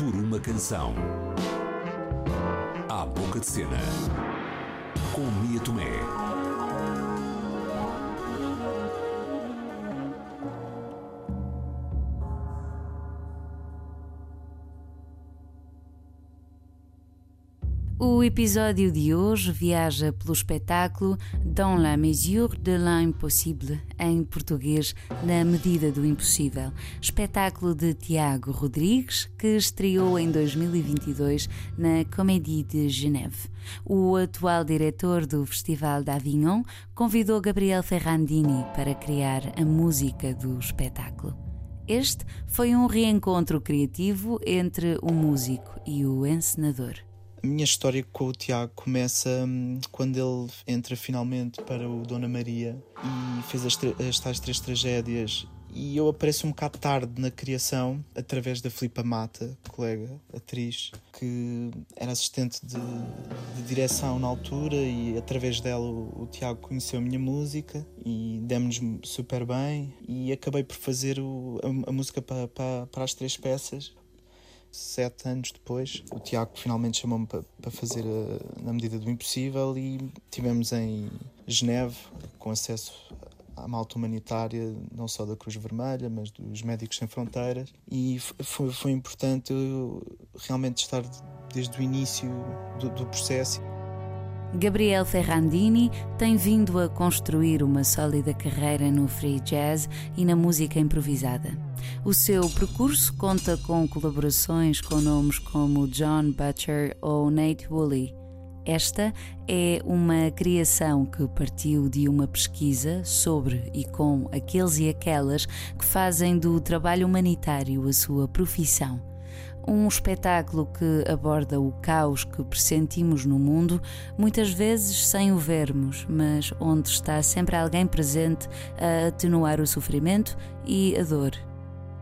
por uma canção. À boca de cena. Com Mia Tomé. O episódio de hoje viaja pelo espetáculo Dans la mesure de l'impossible, em português, Na medida do impossível, espetáculo de Tiago Rodrigues, que estreou em 2022 na Comédie de Genève. O atual diretor do Festival d'Avignon convidou Gabriel Ferrandini para criar a música do espetáculo. Este foi um reencontro criativo entre o músico e o encenador. A minha história com o Tiago começa hum, quando ele entra finalmente para o Dona Maria e fez as, as tais três tragédias. E eu apareço um bocado tarde na criação, através da Filipa Mata, colega, atriz, que era assistente de, de direção na altura, e através dela o, o Tiago conheceu a minha música e demos-nos super bem. E acabei por fazer o, a, a música para, para, para as três peças sete anos depois, o Tiago finalmente chamou-me para, fazer a, na medida do impossível e tivemos em Geneve com acesso à malta humanitária, não só da Cruz Vermelha, mas dos Médicos Sem Fronteiras. E foi, foi importante realmente estar desde o início do, do processo. Gabriel Ferrandini tem vindo a construir uma sólida carreira no free jazz e na música improvisada. O seu percurso conta com colaborações com nomes como John Butcher ou Nate Woolley. Esta é uma criação que partiu de uma pesquisa sobre e com aqueles e aquelas que fazem do trabalho humanitário a sua profissão. Um espetáculo que aborda o caos que pressentimos no mundo, muitas vezes sem o vermos, mas onde está sempre alguém presente a atenuar o sofrimento e a dor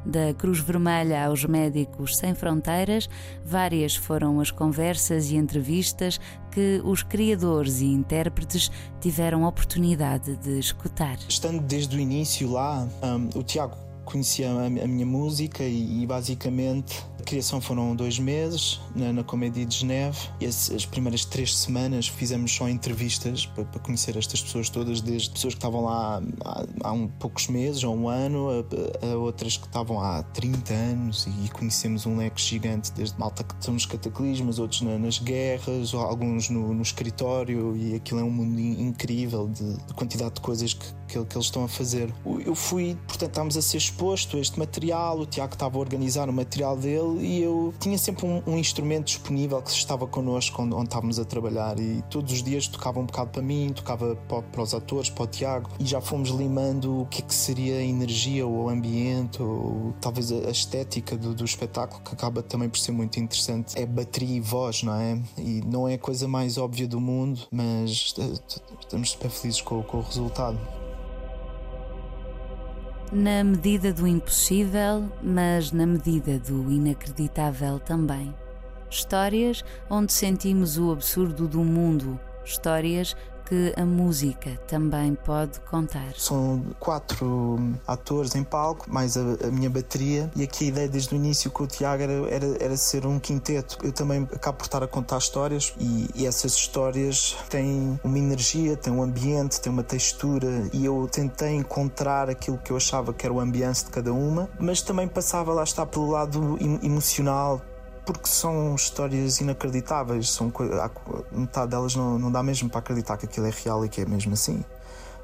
da Cruz Vermelha aos Médicos Sem Fronteiras, várias foram as conversas e entrevistas que os criadores e intérpretes tiveram a oportunidade de escutar. Estando desde o início lá, um, o Tiago conhecia a, minha música e, e basicamente criação foram dois meses na, na Comédia de Geneve e as, as, primeiras três semanas fizemos só entrevistas para, para, conhecer estas pessoas todas, desde pessoas que estavam lá há, há um, poucos meses ou um ano, a, a, outras que estavam há 30 anos e conhecemos um leque gigante, desde malta que estão nos cataclismos, outros na, nas guerras, alguns no, no, escritório e aquilo é um mundo incrível de, de quantidade de coisas que, que, que, eles estão a fazer. Eu fui, portanto, estávamos a ser exposto a este material, o Tiago estava a organizar o material dele e eu tinha sempre um, um instrumento disponível que estava connosco onde, onde, estávamos a trabalhar e todos os dias tocava um bocado para mim, tocava para, para os atores, para o Tiago e já fomos limando o que, é que seria a energia ou o ambiente ou talvez a estética do, do espetáculo que acaba também por ser muito interessante. É bateria e voz, não é? E não é a coisa mais óbvia do mundo, mas eh, estamos super felizes com, com o resultado na medida do impossível, mas na medida do inacreditável também. Histórias onde sentimos o absurdo do mundo, histórias que a música também pode contar. São quatro atores em palco, mais a, a minha bateria, e aqui a ideia desde o início com o Tiago era, era, era, ser um quinteto. Eu também acabo por estar a contar histórias e, e essas histórias têm uma energia, têm um ambiente, têm uma textura, e eu tentei encontrar aquilo que eu achava que era o ambiente de cada uma, mas também passava lá está pelo lado emocional, porque são histórias inacreditáveis. São, metade delas não, não dá mesmo para acreditar que aquilo é real e que é mesmo assim.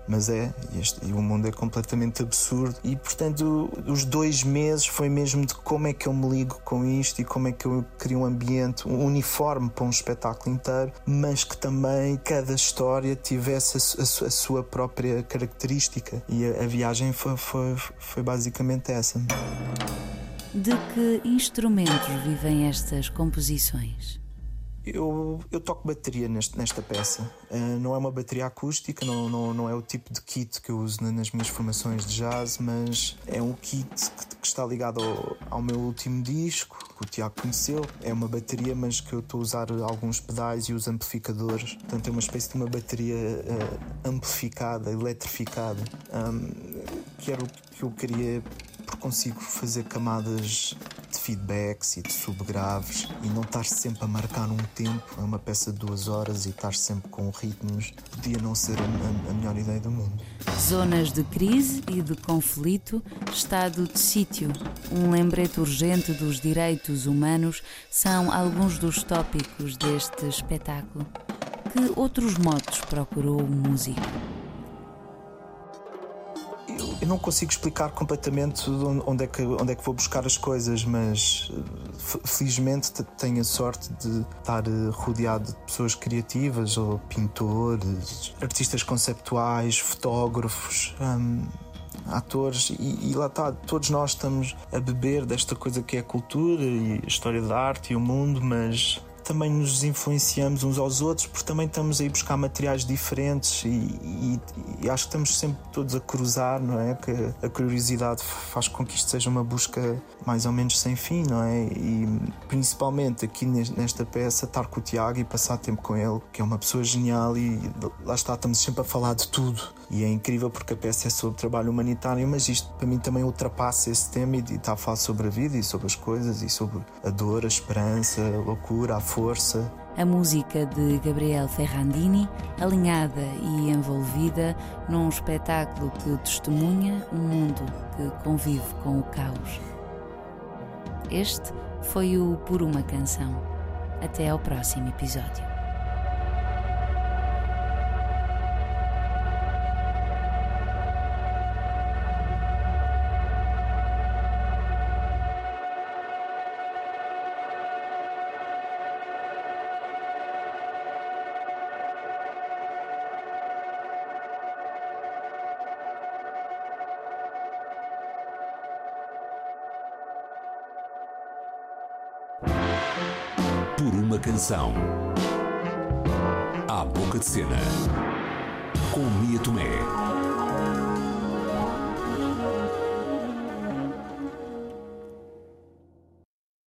Mas é, este, e o mundo é completamente absurdo. E portanto, os dois meses foi mesmo de como é que eu me ligo com isto e como é que eu crio um ambiente, um uniforme para um espetáculo inteiro, mas que também cada história tivesse a, a, a sua própria característica. E a, a viagem foi, foi, foi basicamente essa. De que instrumentos vivem estas composições? Eu, eu toco bateria neste, nesta peça. Uh, não é uma bateria acústica, não, não, não é o tipo de kit que eu uso nas minhas formações de jazz, mas é um kit que, que está ligado ao, ao, meu último disco, que o Tiago conheceu. É uma bateria, mas que eu estou a usar alguns pedais e os amplificadores. Portanto, é uma espécie de uma bateria uh, amplificada, eletrificada, um, que era o que eu queria consigo fazer camadas de feedbacks e de subgraves e não estar sempre a marcar um tempo. É uma peça de duas horas e estar sempre com ritmos. Podia não ser a, a melhor ideia do mundo. Zonas de crise e de conflito, estado de sítio, um lembrete urgente dos direitos humanos são alguns dos tópicos deste espetáculo. Que outros modos procurou o músico? Eu não consigo explicar completamente onde é, que, onde é que vou buscar as coisas, mas felizmente tenho a sorte de estar eh, rodeado de pessoas criativas, ou pintores, artistas conceptuais, fotógrafos. Hum, atores, e, e, lá está, todos nós estamos a beber desta coisa que é a cultura e a história da arte e o mundo, mas também nos influenciamos uns aos outros, porque também estamos a ir buscar materiais diferentes e, e, e, acho que estamos sempre todos a cruzar, não é? Que a curiosidade faz com que isto seja uma busca mais ou menos sem fim, não é? E principalmente aqui nesta peça, estar com o Tiago e passar tempo com ele, que é uma pessoa genial e lá está, estamos sempre a falar de tudo. E é incrível porque a peça é sobre trabalho humanitário, mas isto para mim também ultrapassa esse tema e está a falar sobre a vida e sobre as coisas e sobre a dor, a esperança, a loucura, a força. A música de Gabriel Ferrandini, alinhada e envolvida num espetáculo que testemunha um mundo que convive com o caos. Este foi o Por uma Canção. Até ao próximo episódio. Por uma canção. À boca de cena. Com Mia Tomé.